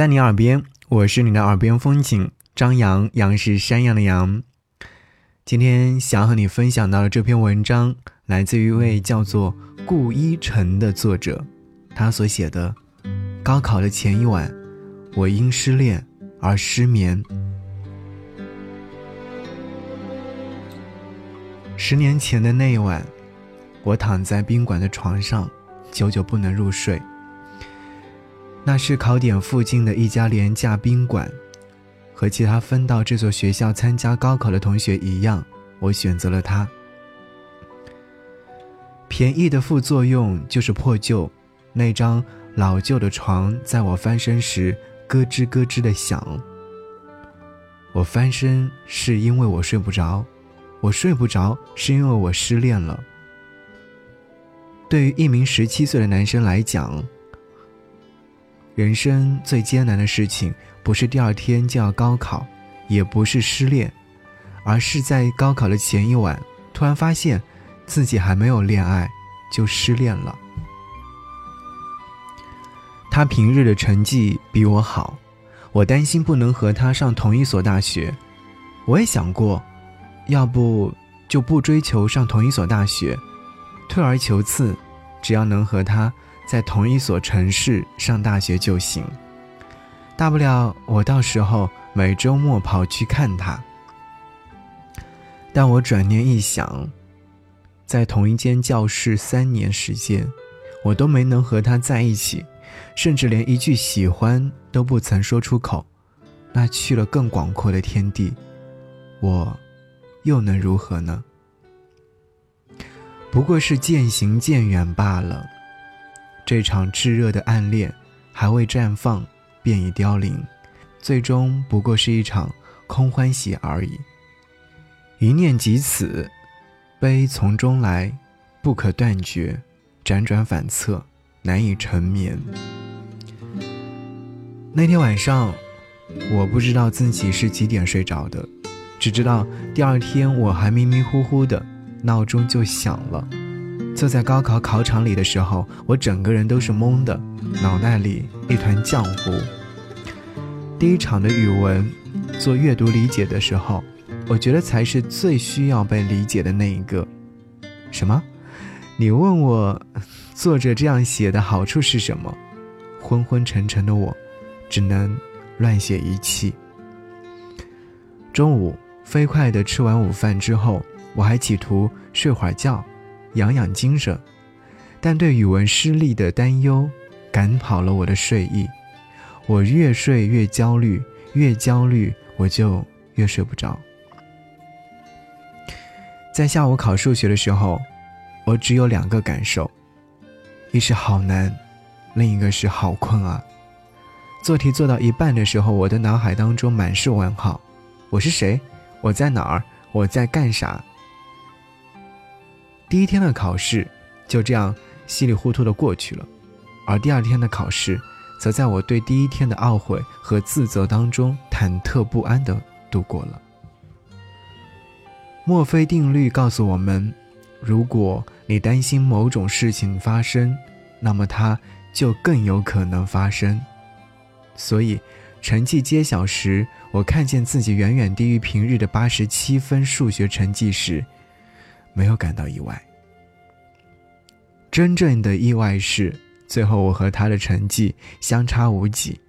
在你耳边，我是你的耳边风景张扬，杨是山羊的羊。今天想和你分享到的这篇文章，来自于一位叫做顾一晨的作者，他所写的《高考的前一晚，我因失恋而失眠》。十年前的那一晚，我躺在宾馆的床上，久久不能入睡。那是考点附近的一家廉价宾馆，和其他分到这所学校参加高考的同学一样，我选择了它。便宜的副作用就是破旧，那张老旧的床在我翻身时咯吱咯吱的响。我翻身是因为我睡不着，我睡不着是因为我失恋了。对于一名十七岁的男生来讲，人生最艰难的事情，不是第二天就要高考，也不是失恋，而是在高考的前一晚，突然发现自己还没有恋爱，就失恋了。他平日的成绩比我好，我担心不能和他上同一所大学。我也想过，要不就不追求上同一所大学，退而求次，只要能和他。在同一所城市上大学就行，大不了我到时候每周末跑去看他。但我转念一想，在同一间教室三年时间，我都没能和他在一起，甚至连一句喜欢都不曾说出口，那去了更广阔的天地，我又能如何呢？不过是渐行渐远罢了。这场炙热的暗恋，还未绽放便已凋零，最终不过是一场空欢喜而已。一念即此，悲从中来，不可断绝，辗转反侧，难以成眠。那天晚上，我不知道自己是几点睡着的，只知道第二天我还迷迷糊糊的，闹钟就响了。坐在高考考场里的时候，我整个人都是懵的，脑袋里一团浆糊。第一场的语文做阅读理解的时候，我觉得才是最需要被理解的那一个。什么？你问我作者这样写的好处是什么？昏昏沉沉的我，只能乱写一气。中午飞快地吃完午饭之后，我还企图睡会儿觉。养养精神，但对语文失利的担忧赶跑了我的睡意。我越睡越焦虑，越焦虑我就越睡不着。在下午考数学的时候，我只有两个感受：一是好难，另一个是好困啊。做题做到一半的时候，我的脑海当中满是问号：我是谁？我在哪儿？我在干啥？第一天的考试就这样稀里糊涂的过去了，而第二天的考试，则在我对第一天的懊悔和自责当中忐忑不安的度过了。墨菲定律告诉我们，如果你担心某种事情发生，那么它就更有可能发生。所以，成绩揭晓时，我看见自己远远低于平日的八十七分数学成绩时。没有感到意外。真正的意外是，最后我和他的成绩相差无几，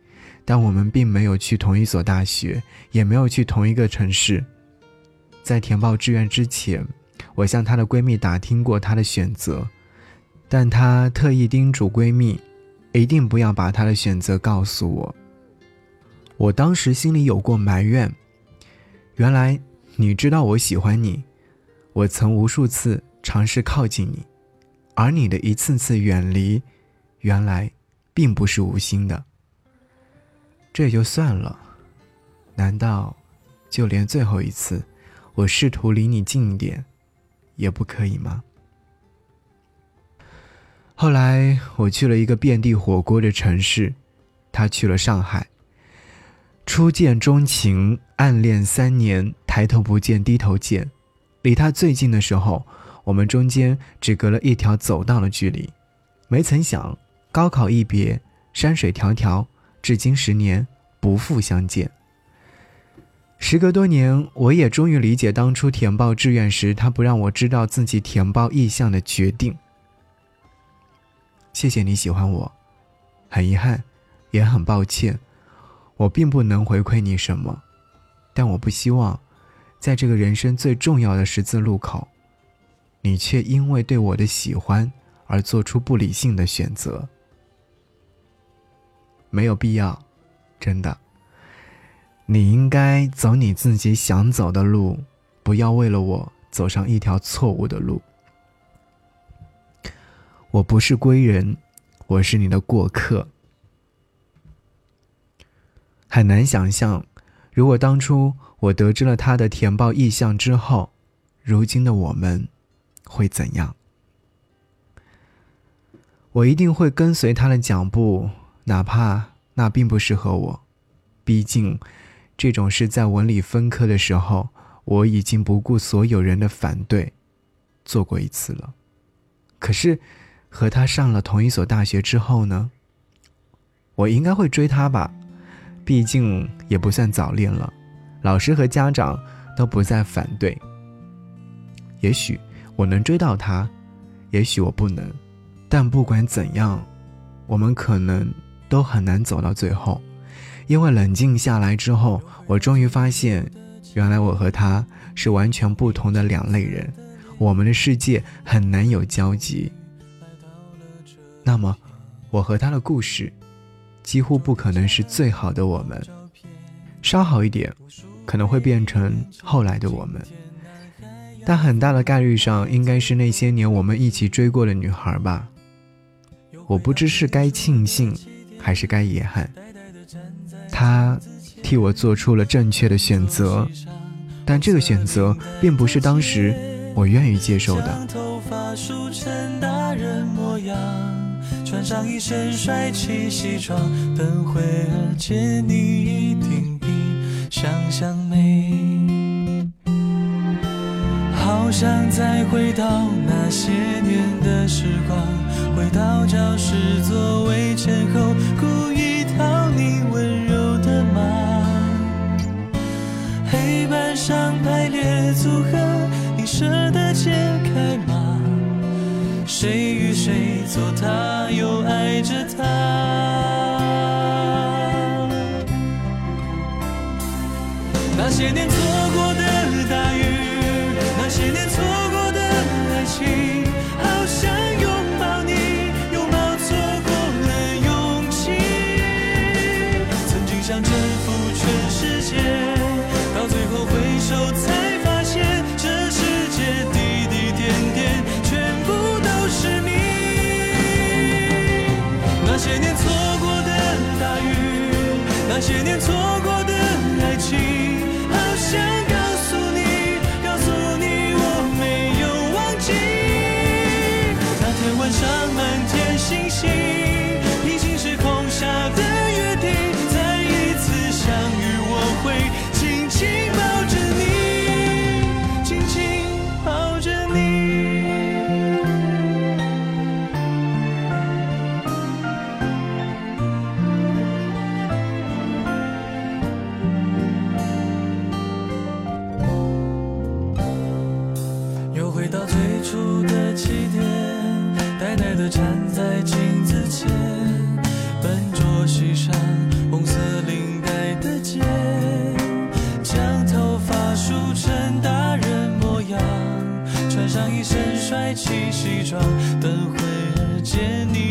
但我们并没有去同一所大学，也没有去同一个城市。在填报志愿之前，我向她的闺蜜打听过她的选择，但她特意叮嘱闺蜜，一定不要把她的选择告诉我。我当时心里有过埋怨，原来你知道我喜欢你。我曾无数次尝试靠近你，而你的一次次远离，原来并不是无心的。这也就算了，难道就连最后一次，我试图离你近一点，也不可以吗？后来我去了一个遍地火锅的城市，他去了上海。初见钟情，暗恋三年，抬头不见低头见。离他最近的时候，我们中间只隔了一条走道的距离。没曾想，高考一别，山水迢迢，至今十年不复相见。时隔多年，我也终于理解当初填报志愿时他不让我知道自己填报意向的决定。谢谢你喜欢我，很遗憾，也很抱歉，我并不能回馈你什么，但我不希望，在这个人生最重要的十字路口，你却因为对我的喜欢而做出不理性的选择。没有必要，真的。你应该走你自己想走的路，不要为了我走上一条错误的路。我不是归人，我是你的过客。很难想象，如果当初我得知了他的填报意向之后，如今的我们会怎样？我一定会跟随他的脚步，哪怕那并不适合我，毕竟。这种事在文理分科的时候，我已经不顾所有人的反对，做过一次了。可是，和他上了同一所大学之后呢？我应该会追他吧，毕竟也不算早恋了，老师和家长都不再反对。也许我能追到他，也许我不能。但不管怎样，我们可能都很难走到最后。因为冷静下来之后，我终于发现，原来我和他是完全不同的两类人，我们的世界很难有交集。那么，我和他的故事，几乎不可能是最好的我们，稍好一点，可能会变成后来的我们，但很大的概率上，应该是那些年我们一起追过的女孩吧。我不知是该庆幸，还是该遗憾。他替我做出了正确的选择，但这个选择并不是当时我愿意接受的。穿上一身帅气西装，等会儿见你一定比想象美。好想再回到那些年的时光，回到教室座位前后，故意讨你温柔的骂。黑板上排列组合，你舍得解开吗？谁与谁做他，又爱着他？那些年错过的大雨，那些年错过的爱情，错。起西装，等会儿见你。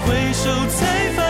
回首才发